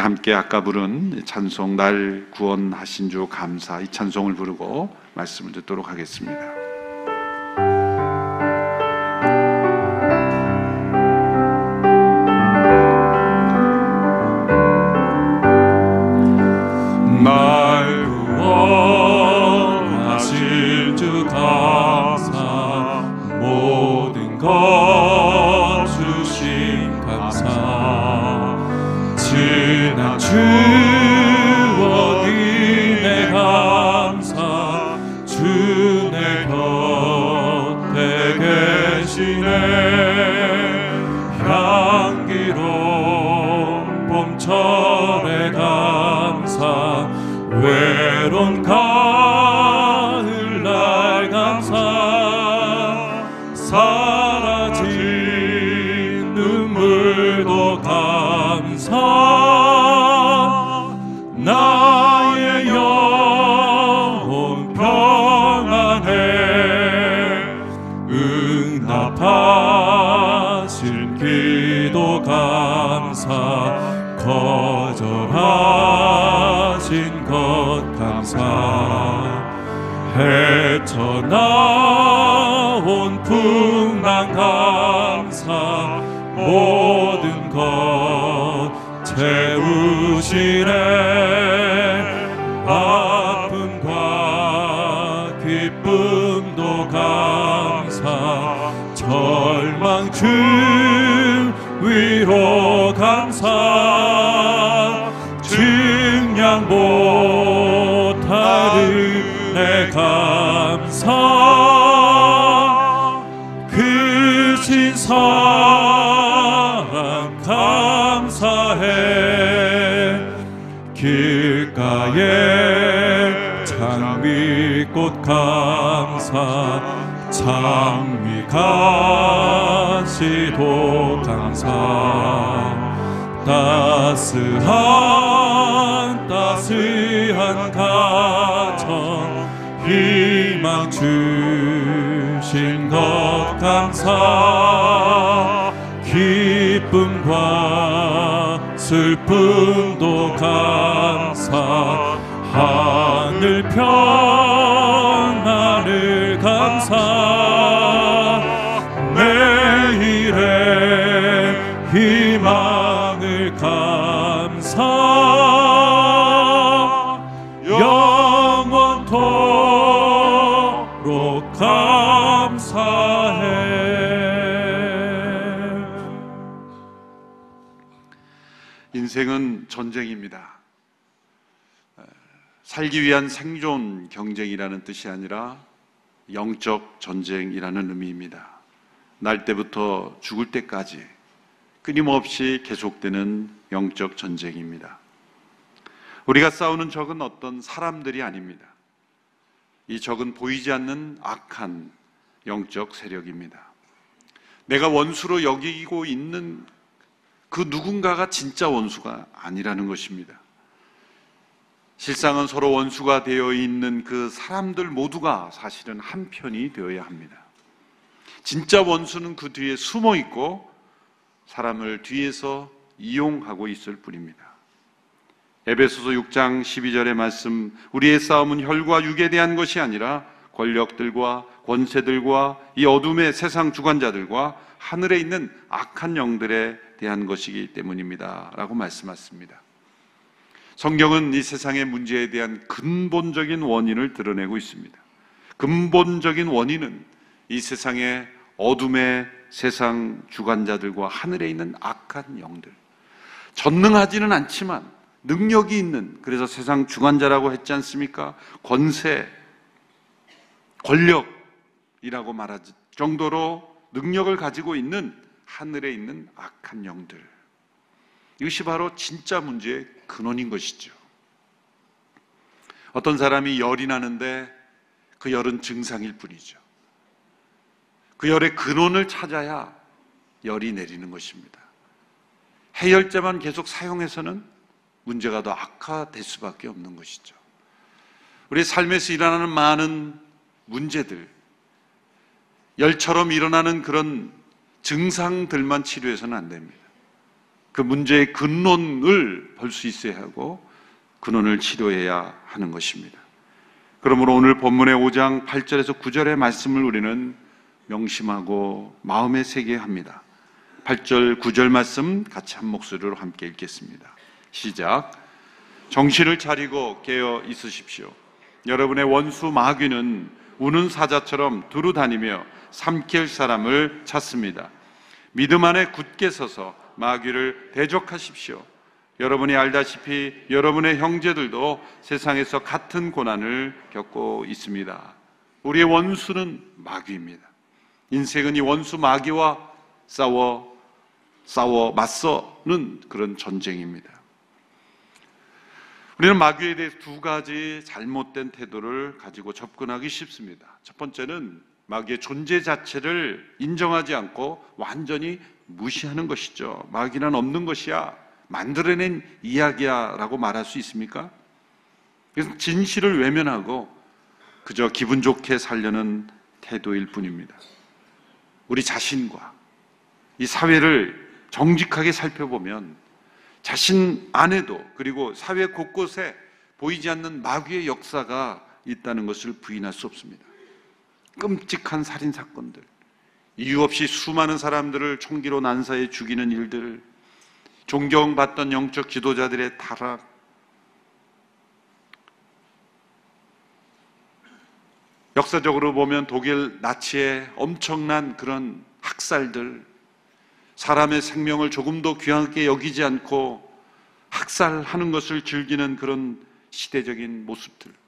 함께 아까 부른 찬송 날 구원하신 주 감사 이 찬송을 부르고 말씀을 듣도록 하겠습니다. 가을날 감사 사라진 눈물도 감사 모든 것 채우시네. 아픔과 기쁨도 감사 절망 중 위로 감사 길가에 장미꽃 감사 장미 가시도 감사. 따스한 따스한 가정 희망 주신 것 감사. 기쁨과 슬픔도 감사 하늘 평안을 감사. 내일의 희망을 감사. 영원토록 감사해. 인생은 전쟁입니다. 살기 위한 생존 경쟁이라는 뜻이 아니라 영적 전쟁이라는 의미입니다. 날 때부터 죽을 때까지 끊임없이 계속되는 영적 전쟁입니다. 우리가 싸우는 적은 어떤 사람들이 아닙니다. 이 적은 보이지 않는 악한 영적 세력입니다. 내가 원수로 여기고 있는 그 누군가가 진짜 원수가 아니라는 것입니다. 실상은 서로 원수가 되어 있는 그 사람들 모두가 사실은 한 편이 되어야 합니다. 진짜 원수는 그 뒤에 숨어 있고 사람을 뒤에서 이용하고 있을 뿐입니다. 에베소서 6장 12절의 말씀 우리의 싸움은 혈과 육에 대한 것이 아니라 권력들과 권세들과 이 어둠의 세상 주관자들과 하늘에 있는 악한 영들에 대한 것이기 때문입니다. 라고 말씀하십니다. 성경은 이 세상의 문제에 대한 근본적인 원인을 드러내고 있습니다. 근본적인 원인은 이 세상의 어둠의 세상 주관자들과 하늘에 있는 악한 영들. 전능하지는 않지만 능력이 있는 그래서 세상 주관자라고 했지 않습니까? 권세, 권력이라고 말할 정도로 능력을 가지고 있는 하늘에 있는 악한 영들. 이것이 바로 진짜 문제의 근원인 것이죠. 어떤 사람이 열이 나는데 그 열은 증상일 뿐이죠. 그 열의 근원을 찾아야 열이 내리는 것입니다. 해열제만 계속 사용해서는 문제가 더 악화될 수밖에 없는 것이죠. 우리 삶에서 일어나는 많은 문제들, 열처럼 일어나는 그런 증상들만 치료해서는 안 됩니다. 그 문제의 근원을 볼 수 있어야 하고 근원을 치료해야 하는 것입니다. 그러므로 오늘 본문의 5장 8절에서 9절의 말씀을 우리는 명심하고 마음에 새게 합니다. 8절, 9절 말씀 같이 한 목소리로 함께 읽겠습니다. 시작. 정신을 차리고 깨어 있으십시오. 여러분의 원수 마귀는 우는 사자처럼 두루 다니며 삼킬 사람을 찾습니다. 믿음 안에 굳게 서서 마귀를 대적하십시오. 여러분이 알다시피 여러분의 형제들도 세상에서 같은 고난을 겪고 있습니다. 우리의 원수는 마귀입니다. 인생은 이 원수 마귀와 싸워 싸워 맞서는 그런 전쟁입니다. 우리는 마귀에 대해서 두 가지 잘못된 태도를 가지고 접근하기 쉽습니다. 첫 번째는 마귀의 존재 자체를 인정하지 않고 완전히 무시하는 것이죠. 마귀는 없는 것이야. 만들어낸 이야기야. 라고 말할 수 있습니까? 그래서 진실을 외면하고 그저 기분 좋게 살려는 태도일 뿐입니다. 우리 자신과 이 사회를 정직하게 살펴보면 자신 안에도 그리고 사회 곳곳에 보이지 않는 마귀의 역사가 있다는 것을 부인할 수 없습니다. 끔찍한 살인 사건들, 이유 없이 수많은 사람들을 총기로 난사해 죽이는 일들, 존경받던 영적 지도자들의 타락, 역사적으로 보면 독일 나치의 엄청난 그런 학살들, 사람의 생명을 조금도 귀하게 여기지 않고 학살하는 것을 즐기는 그런 시대적인 모습들.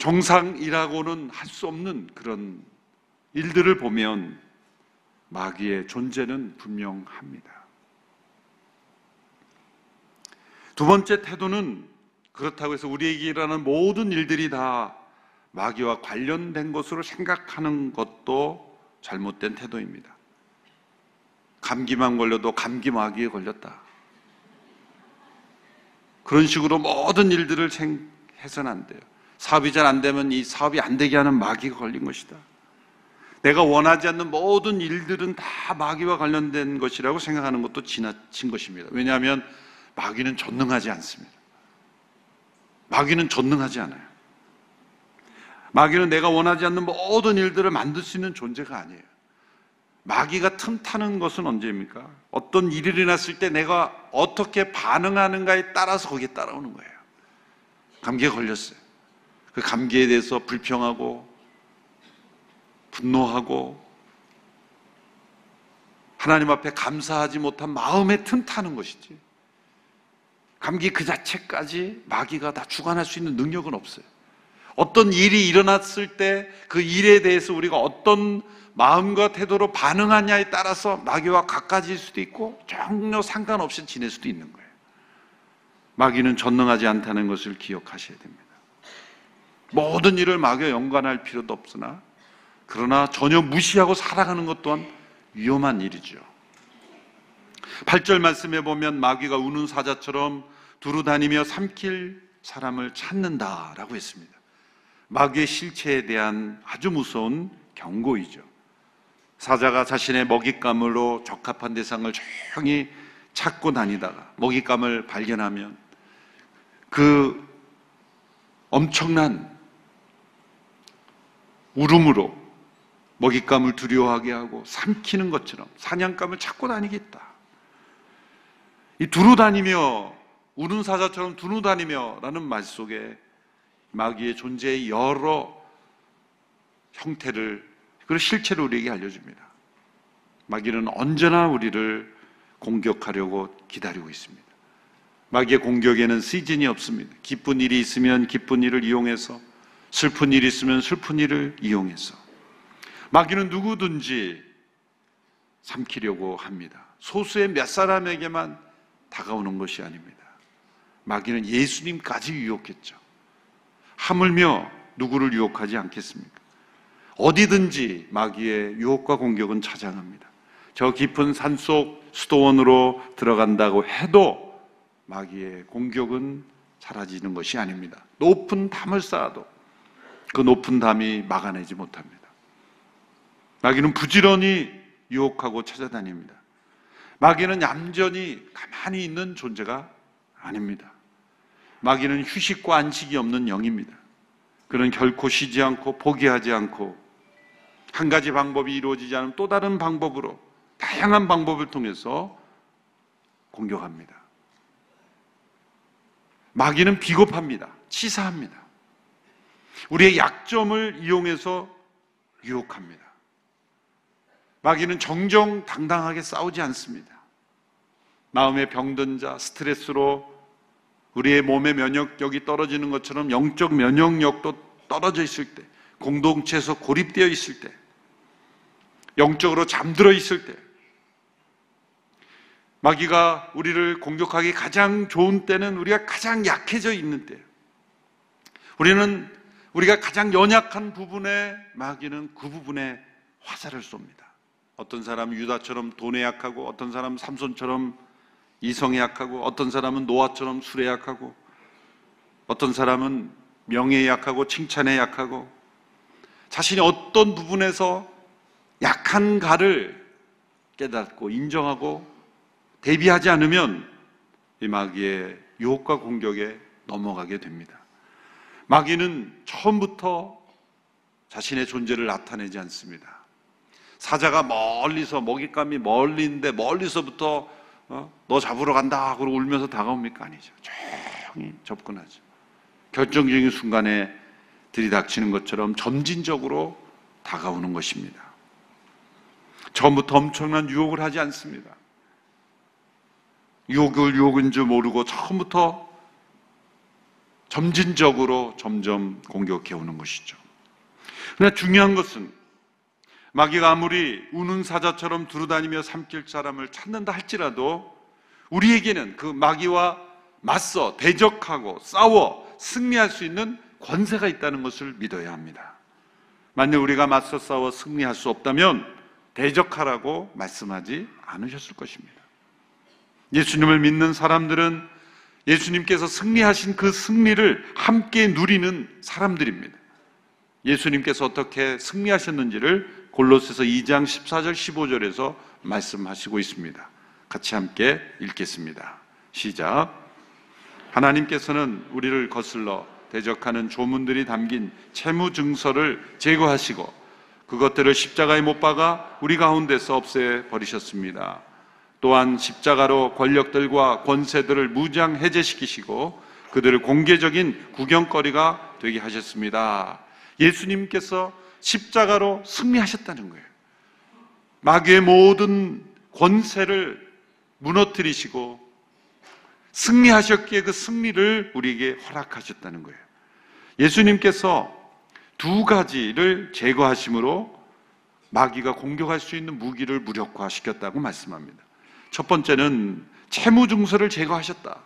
정상이라고는 할 수 없는 그런 일들을 보면 마귀의 존재는 분명합니다. 두 번째 태도는 그렇다고 해서 우리에게 일어나는 모든 일들이 다 마귀와 관련된 것으로 생각하는 것도 잘못된 태도입니다. 감기만 걸려도 감기 마귀에 걸렸다. 그런 식으로 모든 일들을 해서는 안 돼요. 사업이 잘 안 되면 이 사업이 안 되게 하는 마귀가 걸린 것이다. 내가 원하지 않는 모든 일들은 다 마귀와 관련된 것이라고 생각하는 것도 지나친 것입니다. 왜냐하면 마귀는 전능하지 않습니다. 마귀는 전능하지 않아요. 마귀는 내가 원하지 않는 모든 일들을 만들 수 있는 존재가 아니에요. 마귀가 틈타는 것은 언제입니까? 어떤 일이 일어났을 때 내가 어떻게 반응하는가에 따라서 거기에 따라오는 거예요. 감기에 걸렸어요. 그 감기에 대해서 불평하고 분노하고 하나님 앞에 감사하지 못한 마음에 틈타는 것이지. 감기 그 자체까지 마귀가 다 주관할 수 있는 능력은 없어요. 어떤 일이 일어났을 때 그 일에 대해서 우리가 어떤 마음과 태도로 반응하냐에 따라서 마귀와 가까워질 수도 있고 전혀 상관없이 지낼 수도 있는 거예요. 마귀는 전능하지 않다는 것을 기억하셔야 됩니다. 모든 일을 마귀와 연관할 필요도 없으나 그러나 전혀 무시하고 살아가는 것 또한 위험한 일이죠. 8절 말씀에 보면 마귀가 우는 사자처럼 두루 다니며 삼킬 사람을 찾는다라고 했습니다. 마귀의 실체에 대한 아주 무서운 경고이죠. 사자가 자신의 먹잇감으로 적합한 대상을 조용히 찾고 다니다가 먹잇감을 발견하면 그 엄청난 울음으로 먹잇감을 두려워하게 하고 삼키는 것처럼 사냥감을 찾고 다니겠다. 이 두루 다니며 우는 사자처럼 두루 다니며라는 말 속에 마귀의 존재의 여러 형태를 그리고 실체를 우리에게 알려줍니다. 마귀는 언제나 우리를 공격하려고 기다리고 있습니다. 마귀의 공격에는 시즌이 없습니다. 기쁜 일이 있으면 기쁜 일을 이용해서 슬픈 일이 있으면 슬픈 일을 이용해서 마귀는 누구든지 삼키려고 합니다. 소수의 몇 사람에게만 다가오는 것이 아닙니다. 마귀는 예수님까지 유혹했죠. 하물며 누구를 유혹하지 않겠습니까? 어디든지 마귀의 유혹과 공격은 찾아갑니다. 저 깊은 산속 수도원으로 들어간다고 해도 마귀의 공격은 사라지는 것이 아닙니다. 높은 담을 쌓아도 그 높은 담이 막아내지 못합니다. 마귀는 부지런히 유혹하고 찾아다닙니다. 마귀는 얌전히 가만히 있는 존재가 아닙니다. 마귀는 휴식과 안식이 없는 영입니다. 그는 결코 쉬지 않고 포기하지 않고 한 가지 방법이 이루어지지 않으면 또 다른 방법으로 다양한 방법을 통해서 공격합니다. 마귀는 비겁합니다. 치사합니다. 우리의 약점을 이용해서 유혹합니다. 마귀는 정정당당하게 싸우지 않습니다. 마음의 병든 자, 스트레스로 우리의 몸의 면역력이 떨어지는 것처럼 영적 면역력도 떨어져 있을 때, 공동체에서 고립되어 있을 때, 영적으로 잠들어 있을 때, 마귀가 우리를 공격하기 가장 좋은 때는 우리가 가장 약해져 있는 때예요. 우리는 우리가 가장 연약한 부분에 마귀는 그 부분에 화살을 쏩니다. 어떤 사람은 유다처럼 돈에 약하고 어떤 사람은 삼손처럼 이성에 약하고 어떤 사람은 노아처럼 술에 약하고 어떤 사람은 명예에 약하고 칭찬에 약하고 자신이 어떤 부분에서 약한가를 깨닫고 인정하고 대비하지 않으면 이 마귀의 유혹과 공격에 넘어가게 됩니다. 마귀는 처음부터 자신의 존재를 나타내지 않습니다. 사자가 멀리서 먹잇감이 멀리 있는데 멀리서부터 어? 너 잡으러 간다 하고 울면서 다가옵니까? 아니죠. 조용히 접근하죠. 결정적인 순간에 들이닥치는 것처럼 점진적으로 다가오는 것입니다. 처음부터 엄청난 유혹을 하지 않습니다. 유혹을 유혹인 줄 모르고 처음부터 점진적으로 점점 공격해 오는 것이죠. 그러나 중요한 것은 마귀가 아무리 우는 사자처럼 두루다니며 삼킬 사람을 찾는다 할지라도 우리에게는 그 마귀와 맞서 대적하고 싸워 승리할 수 있는 권세가 있다는 것을 믿어야 합니다. 만약 우리가 맞서 싸워 승리할 수 없다면 대적하라고 말씀하지 않으셨을 것입니다. 예수님을 믿는 사람들은 예수님께서 승리하신 그 승리를 함께 누리는 사람들입니다. 예수님께서 어떻게 승리하셨는지를 골로새서 2장 14절 15절에서 말씀하시고 있습니다. 같이 함께 읽겠습니다. 시작. 하나님께서는 우리를 거슬러 대적하는 조문들이 담긴 채무 증서를 제거하시고 그것들을 십자가에 못 박아 우리 가운데서 없애 버리셨습니다. 또한 십자가로 권력들과 권세들을 무장 해제시키시고 그들을 공개적인 구경거리가 되게 하셨습니다. 예수님께서 십자가로 승리하셨다는 거예요. 마귀의 모든 권세를 무너뜨리시고 승리하셨기에 그 승리를 우리에게 허락하셨다는 거예요. 예수님께서 두 가지를 제거하심으로 마귀가 공격할 수 있는 무기를 무력화시켰다고 말씀합니다. 첫 번째는 채무증서를 제거하셨다.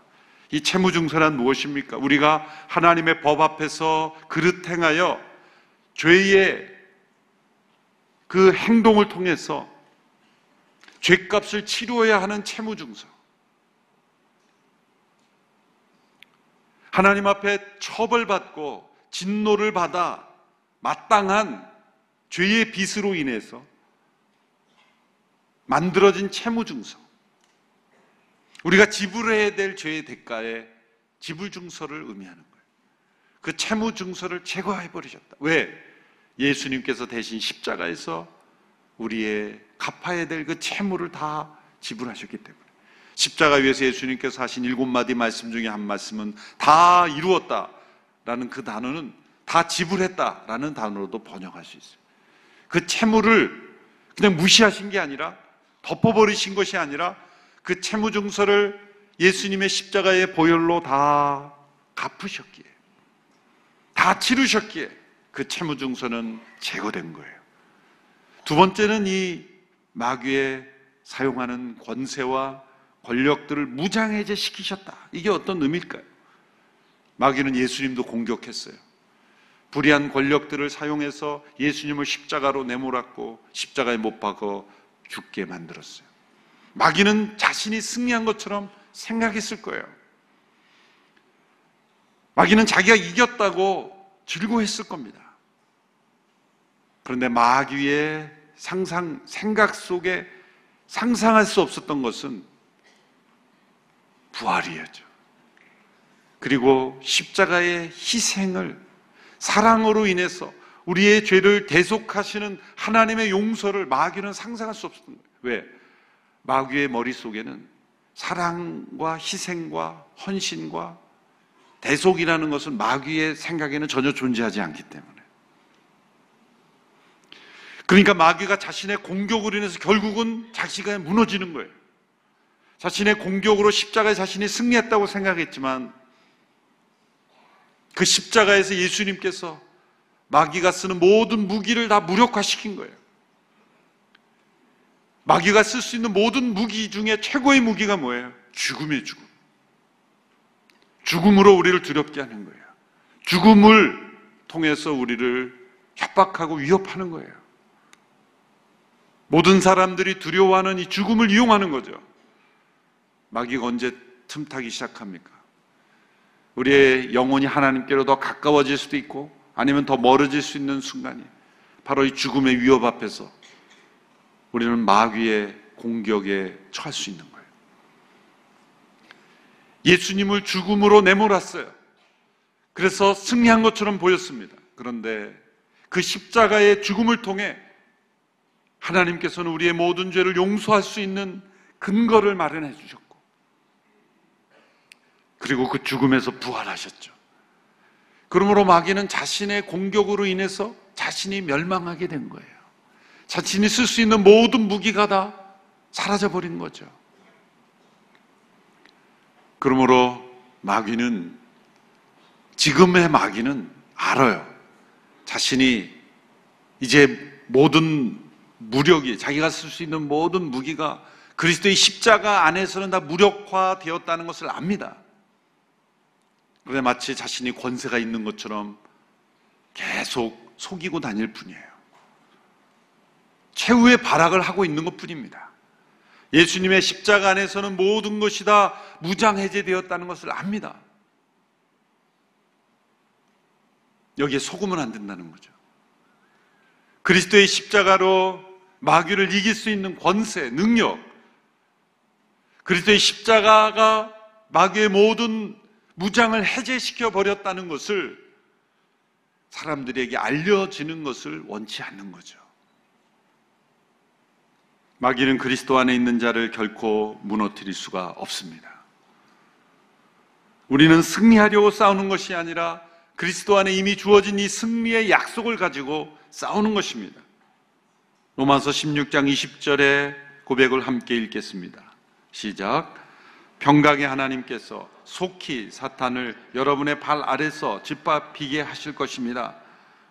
이 채무증서란 무엇입니까? 우리가 하나님의 법 앞에서 그릇 행하여 죄의 그 행동을 통해서 죄값을 치루어야 하는 채무증서. 하나님 앞에 처벌받고 진노를 받아 마땅한 죄의 빚으로 인해서 만들어진 채무증서. 우리가 지불해야 될 죄의 대가에 지불증서를 의미하는 거예요. 그 채무증서를 제거해 버리셨다. 왜? 예수님께서 대신 십자가에서 우리의 갚아야 될 그 채무를 다 지불하셨기 때문에. 십자가 위에서 예수님께서 하신 일곱 마디 말씀 중에 한 말씀은 다 이루었다 라는 그 단어는 다 지불했다 라는 단어로도 번역할 수 있어요. 그 채무를 그냥 무시하신 게 아니라 덮어버리신 것이 아니라 그 채무증서를 예수님의 십자가의 보혈로 다 갚으셨기에 다 치르셨기에 그 채무증서는 제거된 거예요. 두 번째는 이 마귀의 사용하는 권세와 권력들을 무장해제 시키셨다. 이게 어떤 의미일까요? 마귀는 예수님도 공격했어요. 불의한 권력들을 사용해서 예수님을 십자가로 내몰았고 십자가에 못 박아 죽게 만들었어요. 마귀는 자신이 승리한 것처럼 생각했을 거예요. 마귀는 자기가 이겼다고 즐거워했을 겁니다. 그런데 마귀의 상상, 생각 속에 상상할 수 없었던 것은 부활이었죠. 그리고 십자가의 희생을 사랑으로 인해서 우리의 죄를 대속하시는 하나님의 용서를 마귀는 상상할 수 없었던 거예요. 왜? 마귀의 머릿속에는 사랑과 희생과 헌신과 대속이라는 것은 마귀의 생각에는 전혀 존재하지 않기 때문에. 그러니까 마귀가 자신의 공격으로 인해서 결국은 자신이 무너지는 거예요. 자신의 공격으로 십자가에 자신이 승리했다고 생각했지만 그 십자가에서 예수님께서 마귀가 쓰는 모든 무기를 다 무력화시킨 거예요. 마귀가 쓸 수 있는 모든 무기 중에 최고의 무기가 뭐예요? 죽음의 죽음. 죽음으로 우리를 두렵게 하는 거예요. 죽음을 통해서 우리를 협박하고 위협하는 거예요. 모든 사람들이 두려워하는 이 죽음을 이용하는 거죠. 마귀가 언제 틈타기 시작합니까? 우리의 영혼이 하나님께로 더 가까워질 수도 있고 아니면 더 멀어질 수 있는 순간이 바로 이 죽음의 위협 앞에서 우리는 마귀의 공격에 처할 수 있는 거예요. 예수님을 죽음으로 내몰았어요. 그래서 승리한 것처럼 보였습니다. 그런데 그 십자가의 죽음을 통해 하나님께서는 우리의 모든 죄를 용서할 수 있는 근거를 마련해 주셨고, 그리고 그 죽음에서 부활하셨죠. 그러므로 마귀는 자신의 공격으로 인해서 자신이 멸망하게 된 거예요. 자신이 쓸 수 있는 모든 무기가 다 사라져 버린 거죠. 그러므로 마귀는 지금의 마귀는 알아요. 자신이 이제 모든 무력이 자기가 쓸 수 있는 모든 무기가 그리스도의 십자가 안에서는 다 무력화되었다는 것을 압니다. 그런데 마치 자신이 권세가 있는 것처럼 계속 속이고 다닐 뿐이에요. 최후의 발악을 하고 있는 것 뿐입니다. 예수님의 십자가 안에서는 모든 것이 다 무장해제되었다는 것을 압니다. 여기에 속으면 안 된다는 거죠. 그리스도의 십자가로 마귀를 이길 수 있는 권세, 능력, 그리스도의 십자가가 마귀의 모든 무장을 해제시켜 버렸다는 것을 사람들에게 알려지는 것을 원치 않는 거죠. 마귀는 그리스도 안에 있는 자를 결코 무너뜨릴 수가 없습니다. 우리는 승리하려고 싸우는 것이 아니라 그리스도 안에 이미 주어진 이 승리의 약속을 가지고 싸우는 것입니다. 로마서 16장 20절의 고백을 함께 읽겠습니다. 시작. 평강의 하나님께서 속히 사탄을 여러분의 발 아래서 짓밟히게 하실 것입니다.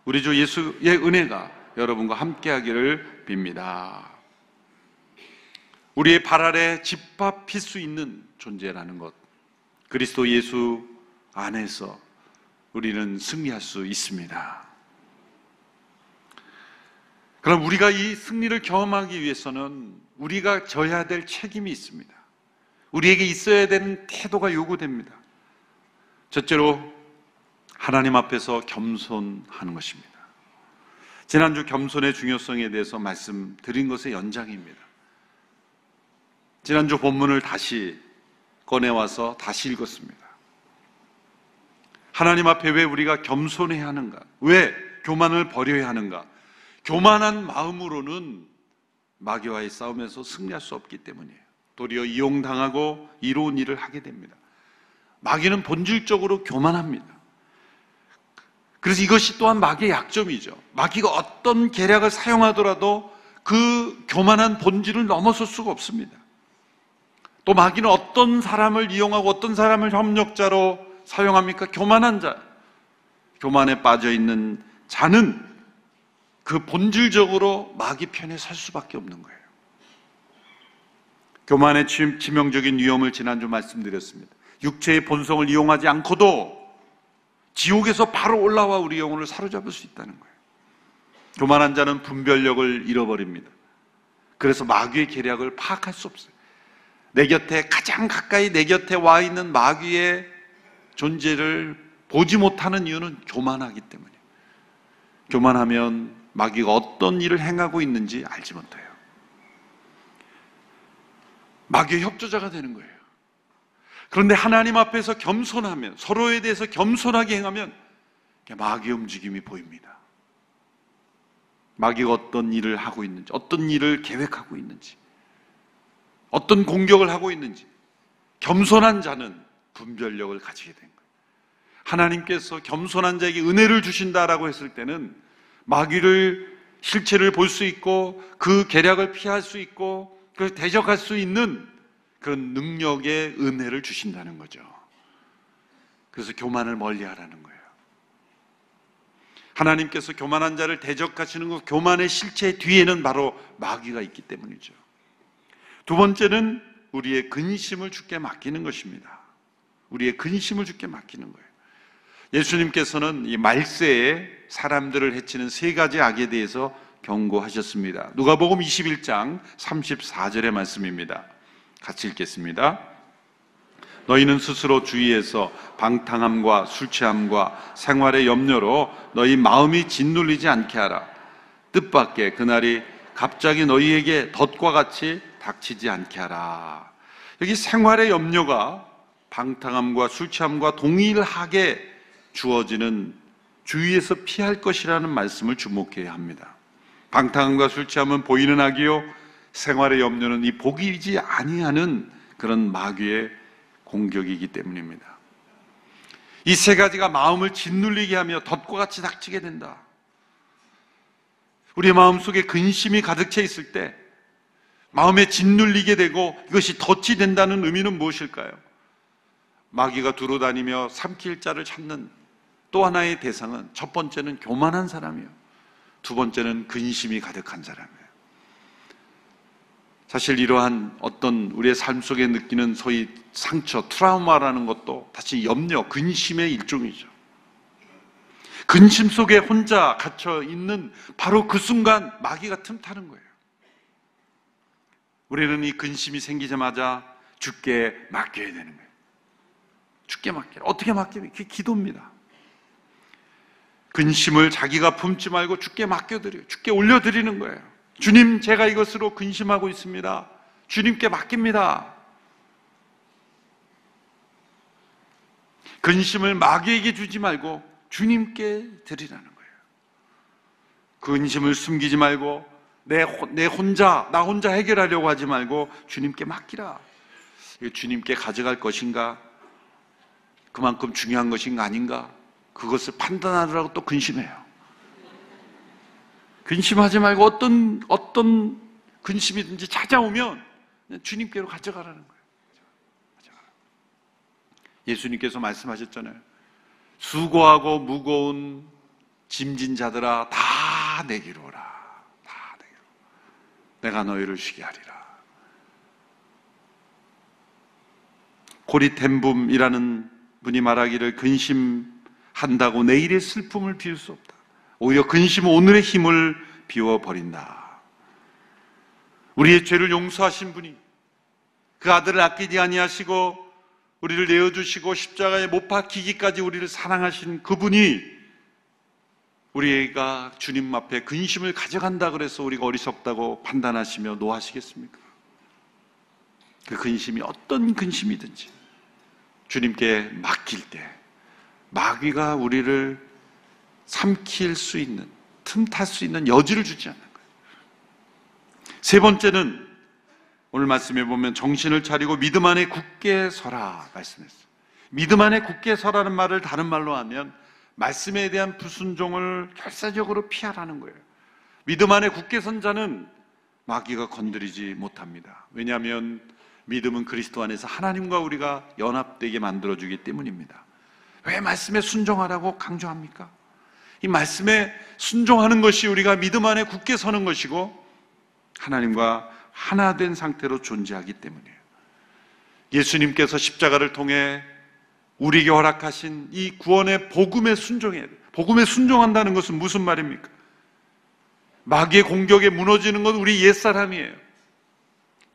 우리 주 예수의 은혜가 여러분과 함께 하기를 빕니다. 우리의 발 아래 짓밟힐 수 있는 존재라는 것. 그리스도 예수 안에서 우리는 승리할 수 있습니다. 그럼 우리가 이 승리를 경험하기 위해서는 우리가 져야 될 책임이 있습니다. 우리에게 있어야 되는 태도가 요구됩니다. 첫째로 하나님 앞에서 겸손하는 것입니다. 지난주 겸손의 중요성에 대해서 말씀드린 것의 연장입니다. 지난주 본문을 다시 꺼내와서 다시 읽었습니다. 하나님 앞에 왜 우리가 겸손해야 하는가? 왜 교만을 버려야 하는가? 교만한 마음으로는 마귀와의 싸움에서 승리할 수 없기 때문이에요. 도리어 이용당하고 이로운 일을 하게 됩니다. 마귀는 본질적으로 교만합니다. 그래서 이것이 또한 마귀의 약점이죠. 마귀가 어떤 계략을 사용하더라도 그 교만한 본질을 넘어설 수가 없습니다. 또 마귀는 어떤 사람을 이용하고 어떤 사람을 협력자로 사용합니까? 교만한 자. 교만에 빠져 있는 자는 그 본질적으로 마귀 편에 설 수밖에 없는 거예요. 교만의 치명적인 위험을 지난주 말씀드렸습니다. 육체의 본성을 이용하지 않고도 지옥에서 바로 올라와 우리 영혼을 사로잡을 수 있다는 거예요. 교만한 자는 분별력을 잃어버립니다. 그래서 마귀의 계략을 파악할 수 없어요. 내 곁에 가장 가까이 내 곁에 와 있는 마귀의 존재를 보지 못하는 이유는 교만하기 때문이에요. 교만하면 마귀가 어떤 일을 행하고 있는지 알지 못해요. 마귀의 협조자가 되는 거예요. 그런데 하나님 앞에서 겸손하면 서로에 대해서 겸손하게 행하면 마귀의 움직임이 보입니다. 마귀가 어떤 일을 하고 있는지, 어떤 일을 계획하고 있는지, 어떤 공격을 하고 있는지, 겸손한 자는 분별력을 가지게 된 거예요. 하나님께서 겸손한 자에게 은혜를 주신다라고 했을 때는 마귀를 실체를 볼 수 있고 그 계략을 피할 수 있고 그걸 대적할 수 있는 그런 능력의 은혜를 주신다는 거죠. 그래서 교만을 멀리 하라는 거예요. 하나님께서 교만한 자를 대적하시는 그 교만의 실체 뒤에는 바로 마귀가 있기 때문이죠. 두 번째는 우리의 근심을 주께 맡기는 것입니다. 우리의 근심을 주께 맡기는 거예요. 예수님께서는 이 말세에 사람들을 해치는 세 가지 악에 대해서 경고하셨습니다. 누가복음 21장 34절의 말씀입니다. 같이 읽겠습니다. 너희는 스스로 주의해서 방탕함과 술 취함과 생활의 염려로 너희 마음이 짓눌리지 않게 하라. 뜻밖의 그날이 갑자기 너희에게 덫과 같이 닥치지 않게 하라. 여기 생활의 염려가 방탕함과 술 취함과 동일하게 주어지는 주위에서 피할 것이라는 말씀을 주목해야 합니다. 방탕함과 술 취함은 보이는 악이요 생활의 염려는 이 보이지 아니하는 그런 마귀의 공격이기 때문입니다. 이 세 가지가 마음을 짓눌리게 하며 덫과 같이 닥치게 된다. 우리의 마음 속에 근심이 가득 차 있을 때 마음에 짓눌리게 되고 이것이 덫이 된다는 의미는 무엇일까요? 마귀가 두루 다니며 삼킬 자를 찾는 또 하나의 대상은 첫 번째는 교만한 사람이요. 두 번째는 근심이 가득한 사람이에요. 사실 이러한 어떤 우리의 삶 속에 느끼는 소위 상처, 트라우마라는 것도 다시 염려, 근심의 일종이죠. 근심 속에 혼자 갇혀 있는 바로 그 순간 마귀가 틈타는 거예요. 우리는 이 근심이 생기자마자 죽게 맡겨야 되는 거예요. 죽게 맡겨라. 어떻게 맡기면? 그게 기도입니다. 근심을 자기가 품지 말고 죽게 맡겨드려요. 죽게 올려드리는 거예요. 주님, 제가 이것으로 근심하고 있습니다. 주님께 맡깁니다. 근심을 마귀에게 주지 말고 주님께 드리라는 거예요. 근심을 숨기지 말고 내, 내 혼자, 나 혼자 해결하려고 하지 말고 주님께 맡기라. 주님께 가져갈 것인가? 그만큼 중요한 것인가 아닌가? 그것을 판단하느라고 또 근심해요. 근심하지 말고 어떤, 어떤 근심이든지 찾아오면 주님께로 가져가라는 거예요. 예수님께서 말씀하셨잖아요. 수고하고 무거운 짐진 자들아, 다 내기로 오라. 내가 너희를 쉬게 하리라. 고리템붐이라는 분이 말하기를 근심한다고 내일의 슬픔을 비울 수 없다. 오히려 근심은 오늘의 힘을 비워버린다. 우리의 죄를 용서하신 분이 그 아들을 아끼지 아니하시고 우리를 내어주시고 십자가에 못 박히기까지 우리를 사랑하신 그분이 우리가 주님 앞에 근심을 가져간다 그래서 우리가 어리석다고 판단하시며 노하시겠습니까? 그 근심이 어떤 근심이든지 주님께 맡길 때 마귀가 우리를 삼킬 수 있는 틈탈 수 있는 여지를 주지 않는 거예요. 세 번째는 오늘 말씀에 보면 정신을 차리고 믿음 안에 굳게 서라 말씀했어요. 믿음 안에 굳게 서라는 말을 다른 말로 하면 말씀에 대한 불순종을 결사적으로 피하라는 거예요. 믿음 안에 굳게 선 자는 마귀가 건드리지 못합니다. 왜냐하면 믿음은 그리스도 안에서 하나님과 우리가 연합되게 만들어주기 때문입니다. 왜 말씀에 순종하라고 강조합니까? 이 말씀에 순종하는 것이 우리가 믿음 안에 굳게 서는 것이고 하나님과 하나 된 상태로 존재하기 때문이에요. 예수님께서 십자가를 통해 우리에게 허락하신 이 구원의 복음에 순종해야 돼요. 복음에 순종한다는 것은 무슨 말입니까? 마귀의 공격에 무너지는 건 우리 옛사람이에요.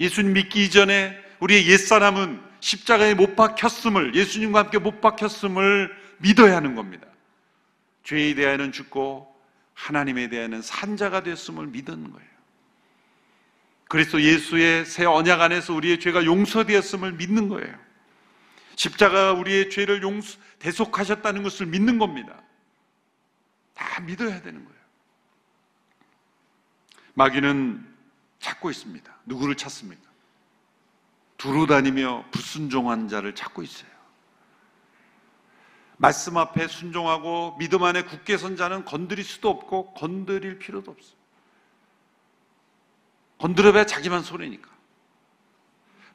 예수님 믿기 이전에 우리의 옛사람은 십자가에 못 박혔음을, 예수님과 함께 못 박혔음을 믿어야 하는 겁니다. 죄에 대하여는 죽고 하나님에 대하여는 산자가 됐음을 믿는 거예요. 그리스도 예수의 새 언약 안에서 우리의 죄가 용서되었음을 믿는 거예요. 십자가 우리의 죄를 용서, 대속하셨다는 것을 믿는 겁니다. 다 믿어야 되는 거예요. 마귀는 찾고 있습니다. 누구를 찾습니까? 두루 다니며 불순종한 자를 찾고 있어요. 말씀 앞에 순종하고 믿음 안에 굳게 선 자는 건드릴 수도 없고 건드릴 필요도 없어요. 건드려봐야 자기만 손해니까.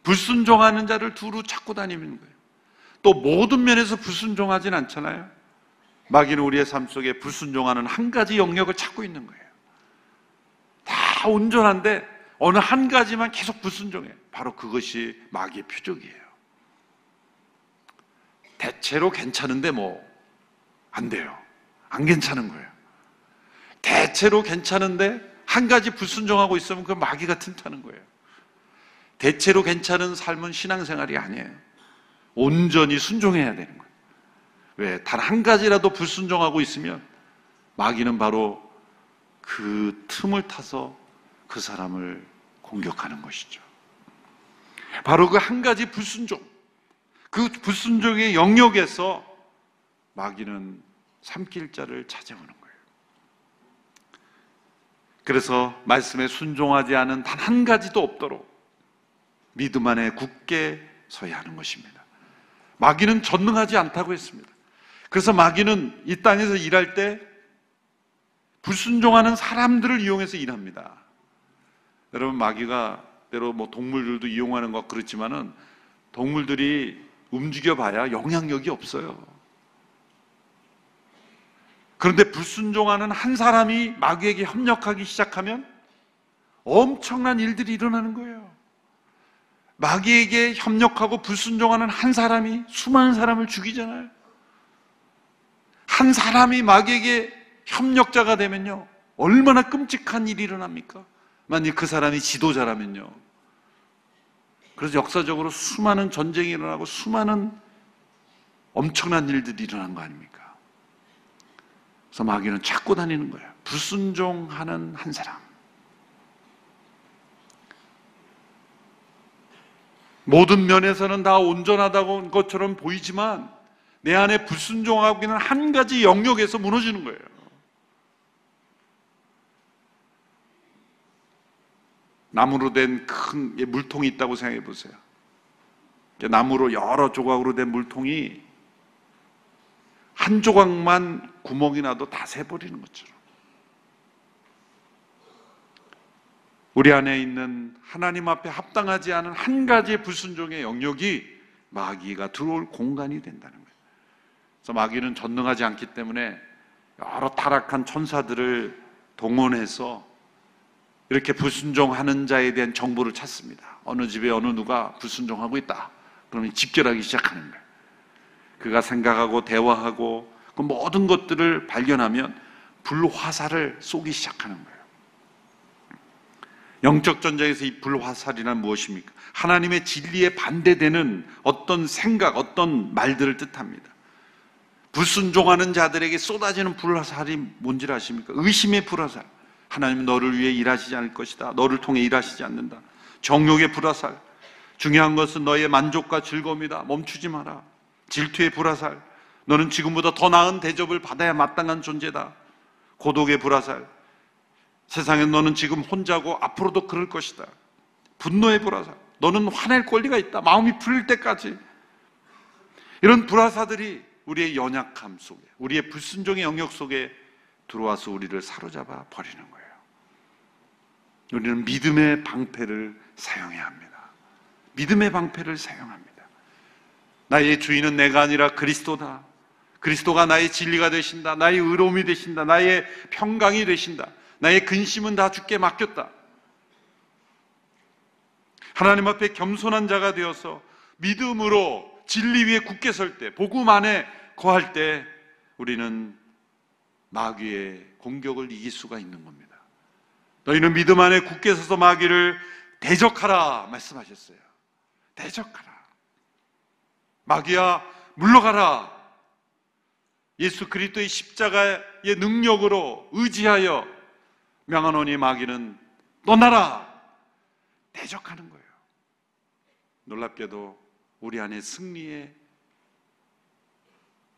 불순종하는 자를 두루 찾고 다니는 거예요. 또 모든 면에서 불순종하진 않잖아요. 마귀는 우리의 삶 속에 불순종하는 한 가지 영역을 찾고 있는 거예요. 다 온전한데 어느 한 가지만 계속 불순종해. 바로 그것이 마귀의 표적이에요. 대체로 괜찮은데 뭐 안 돼요. 안 괜찮은 거예요. 대체로 괜찮은데 한 가지 불순종하고 있으면 그 마귀가 튼타는 거예요. 대체로 괜찮은 삶은 신앙생활이 아니에요. 온전히 순종해야 되는 거예요. 왜? 단 한 가지라도 불순종하고 있으면 마귀는 바로 그 틈을 타서 그 사람을 공격하는 것이죠. 바로 그 한 가지 불순종, 그 불순종의 영역에서 마귀는 삼킬 자를 찾아오는 거예요. 그래서 말씀에 순종하지 않은 단 한 가지도 없도록 믿음 안에 굳게 서야 하는 것입니다. 마귀는 전능하지 않다고 했습니다. 그래서 마귀는 이 땅에서 일할 때 불순종하는 사람들을 이용해서 일합니다. 여러분 마귀가 때로 뭐 동물들도 이용하는 것 그렇지만은 동물들이 움직여 봐야 영향력이 없어요. 그런데 불순종하는 한 사람이 마귀에게 협력하기 시작하면 엄청난 일들이 일어나는 거예요. 마귀에게 협력하고 불순종하는 한 사람이 수많은 사람을 죽이잖아요. 한 사람이 마귀에게 협력자가 되면요. 얼마나 끔찍한 일이 일어납니까? 만약 그 사람이 지도자라면요. 그래서 역사적으로 수많은 전쟁이 일어나고 수많은 엄청난 일들이 일어난 거 아닙니까? 그래서 마귀는 찾고 다니는 거예요. 불순종하는 한 사람. 모든 면에서는 다 온전하다고 것처럼 보이지만 내 안에 불순종하고 있는 한 가지 영역에서 무너지는 거예요. 나무로 된 큰 물통이 있다고 생각해 보세요. 나무로 여러 조각으로 된 물통이 한 조각만 구멍이 나도 다 새버리는 것처럼. 우리 안에 있는 하나님 앞에 합당하지 않은 한 가지의 불순종의 영역이 마귀가 들어올 공간이 된다는 거예요. 그래서 마귀는 전능하지 않기 때문에 여러 타락한 천사들을 동원해서 이렇게 불순종하는 자에 대한 정보를 찾습니다. 어느 집에 어느 누가 불순종하고 있다. 그러면 집결하기 시작하는 거예요. 그가 생각하고 대화하고 그 모든 것들을 발견하면 불화살을 쏘기 시작하는 거예요. 영적 전쟁에서 이 불화살이란 무엇입니까? 하나님의 진리에 반대되는 어떤 생각, 어떤 말들을 뜻합니다. 불순종하는 자들에게 쏟아지는 불화살이 뭔지 아십니까? 의심의 불화살. 하나님은 너를 위해 일하시지 않을 것이다. 너를 통해 일하시지 않는다. 정욕의 불화살. 중요한 것은 너의 만족과 즐거움이다. 멈추지 마라. 질투의 불화살. 너는 지금보다 더 나은 대접을 받아야 마땅한 존재다. 고독의 불화살. 세상에 너는 지금 혼자고 앞으로도 그럴 것이다. 분노의 불화살. 너는 화낼 권리가 있다. 마음이 풀릴 때까지. 이런 불화사들이 우리의 연약함 속에, 우리의 불순종의 영역 속에 들어와서 우리를 사로잡아 버리는 거예요. 우리는 믿음의 방패를 사용해야 합니다. 믿음의 방패를 사용합니다. 나의 주인은 내가 아니라 그리스도다. 그리스도가 나의 진리가 되신다. 나의 의로움이 되신다. 나의 평강이 되신다. 나의 근심은 다 주께 맡겼다. 하나님 앞에 겸손한 자가 되어서 믿음으로 진리 위에 굳게 설 때, 복음 안에 거할 때 우리는 마귀의 공격을 이길 수가 있는 겁니다. 너희는 믿음 안에 굳게 서서 마귀를 대적하라 말씀하셨어요. 대적하라. 마귀야 물러가라. 예수 그리스도의 십자가의 능력으로 의지하여 명하노니 마귀는 떠나라. 대적하는 거예요. 놀랍게도 우리 안에 승리의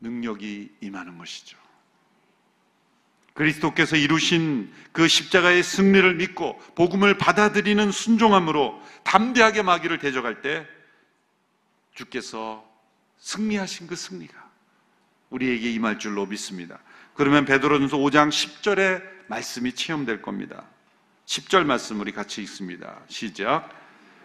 능력이 임하는 것이죠. 그리스도께서 이루신 그 십자가의 승리를 믿고 복음을 받아들이는 순종함으로 담대하게 마귀를 대적할 때 주께서 승리하신 그 승리가 우리에게 임할 줄로 믿습니다. 그러면 베드로전서 5장 10절의 말씀이 체험될 겁니다. 10절 말씀 우리 같이 읽습니다. 시작.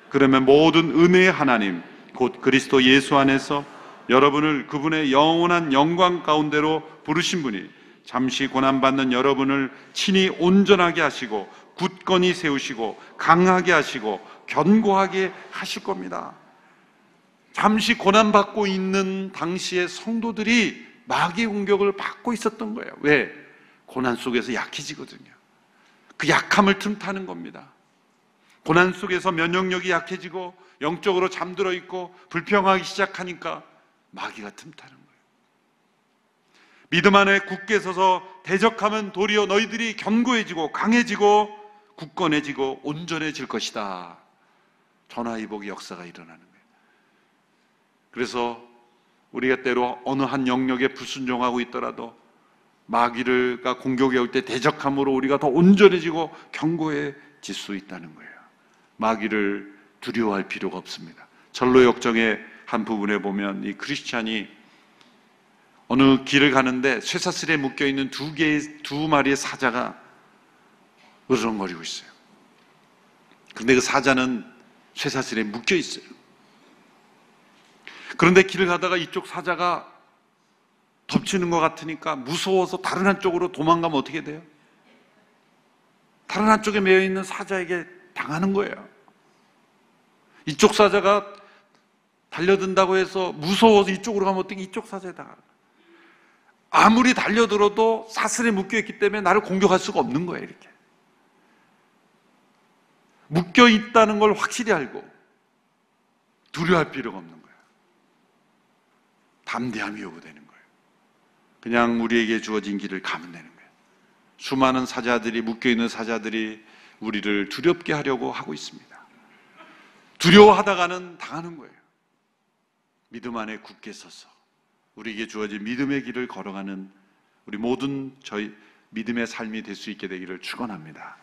그러면 모든 은혜의 하나님 곧 그리스도 예수 안에서 여러분을 그분의 영원한 영광 가운데로 부르신 분이 잠시 고난받는 여러분을 친히 온전하게 하시고 굳건히 세우시고 강하게 하시고 견고하게 하실 겁니다. 잠시 고난받고 있는 당시의 성도들이 마귀의 공격을 받고 있었던 거예요. 왜? 고난 속에서 약해지거든요. 그 약함을 틈타는 겁니다. 고난 속에서 면역력이 약해지고 영적으로 잠들어 있고 불평하기 시작하니까 마귀가 틈타는 거예요. 믿음 안에 굳게 서서 대적하면 도리어 너희들이 견고해지고 강해지고 굳건해지고 온전해질 것이다. 전화위복의 역사가 일어나는 거예요. 그래서 우리가 때로 어느 한 영역에 불순종하고 있더라도 마귀가 공격해 올 때 대적함으로 우리가 더 온전해지고 견고해질 수 있다는 거예요. 마귀를 두려워할 필요가 없습니다. 전로 역정의 한 부분에 보면 이 크리스찬이 어느 길을 가는데 쇠사슬에 묶여 있는 두 개의 두 마리의 사자가 으르렁거리고 있어요. 그런데 그 사자는 쇠사슬에 묶여 있어요. 그런데 길을 가다가 이쪽 사자가 덮치는 것 같으니까 무서워서 다른 한쪽으로 도망가면 어떻게 돼요? 다른 한쪽에 매여 있는 사자에게 당하는 거예요. 이쪽 사자가 달려든다고 해서 무서워서 이쪽으로 가면 어떻게 이쪽 사자에 당하는. 아무리 달려들어도 사슬에 묶여있기 때문에 나를 공격할 수가 없는 거예요, 이렇게. 묶여있다는 걸 확실히 알고 두려워할 필요가 없는 거예요. 담대함이 요구되는 거예요. 그냥 우리에게 주어진 길을 가면 되는 거예요. 수많은 사자들이, 묶여있는 사자들이 우리를 두렵게 하려고 하고 있습니다. 두려워하다가는 당하는 거예요. 믿음 안에 굳게 서서 우리에게 주어진 믿음의 길을 걸어가는 우리 모든 저희 믿음의 삶이 될 수 있게 되기를 축원합니다.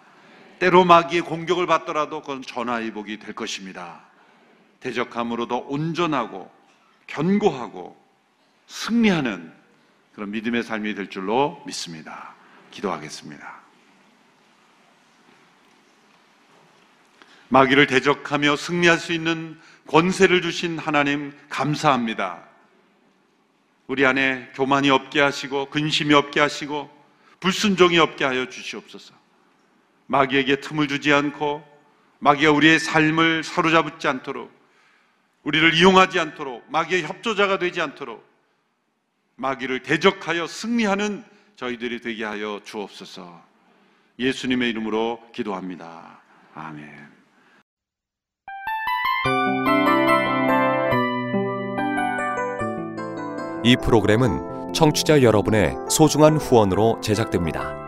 때로 마귀의 공격을 받더라도 그건 전화위복이 될 것입니다. 대적함으로 더 온전하고 견고하고 승리하는 그런 믿음의 삶이 될 줄로 믿습니다. 기도하겠습니다. 마귀를 대적하며 승리할 수 있는 권세를 주신 하나님 감사합니다. 우리 안에 교만이 없게 하시고 근심이 없게 하시고 불순종이 없게 하여 주시옵소서. 마귀에게 틈을 주지 않고 마귀가 우리의 삶을 사로잡지 않도록 우리를 이용하지 않도록 마귀의 협조자가 되지 않도록 마귀를 대적하여 승리하는 저희들이 되게 하여 주옵소서. 예수님의 이름으로 기도합니다. 아멘. 이 프로그램은 청취자 여러분의 소중한 후원으로 제작됩니다.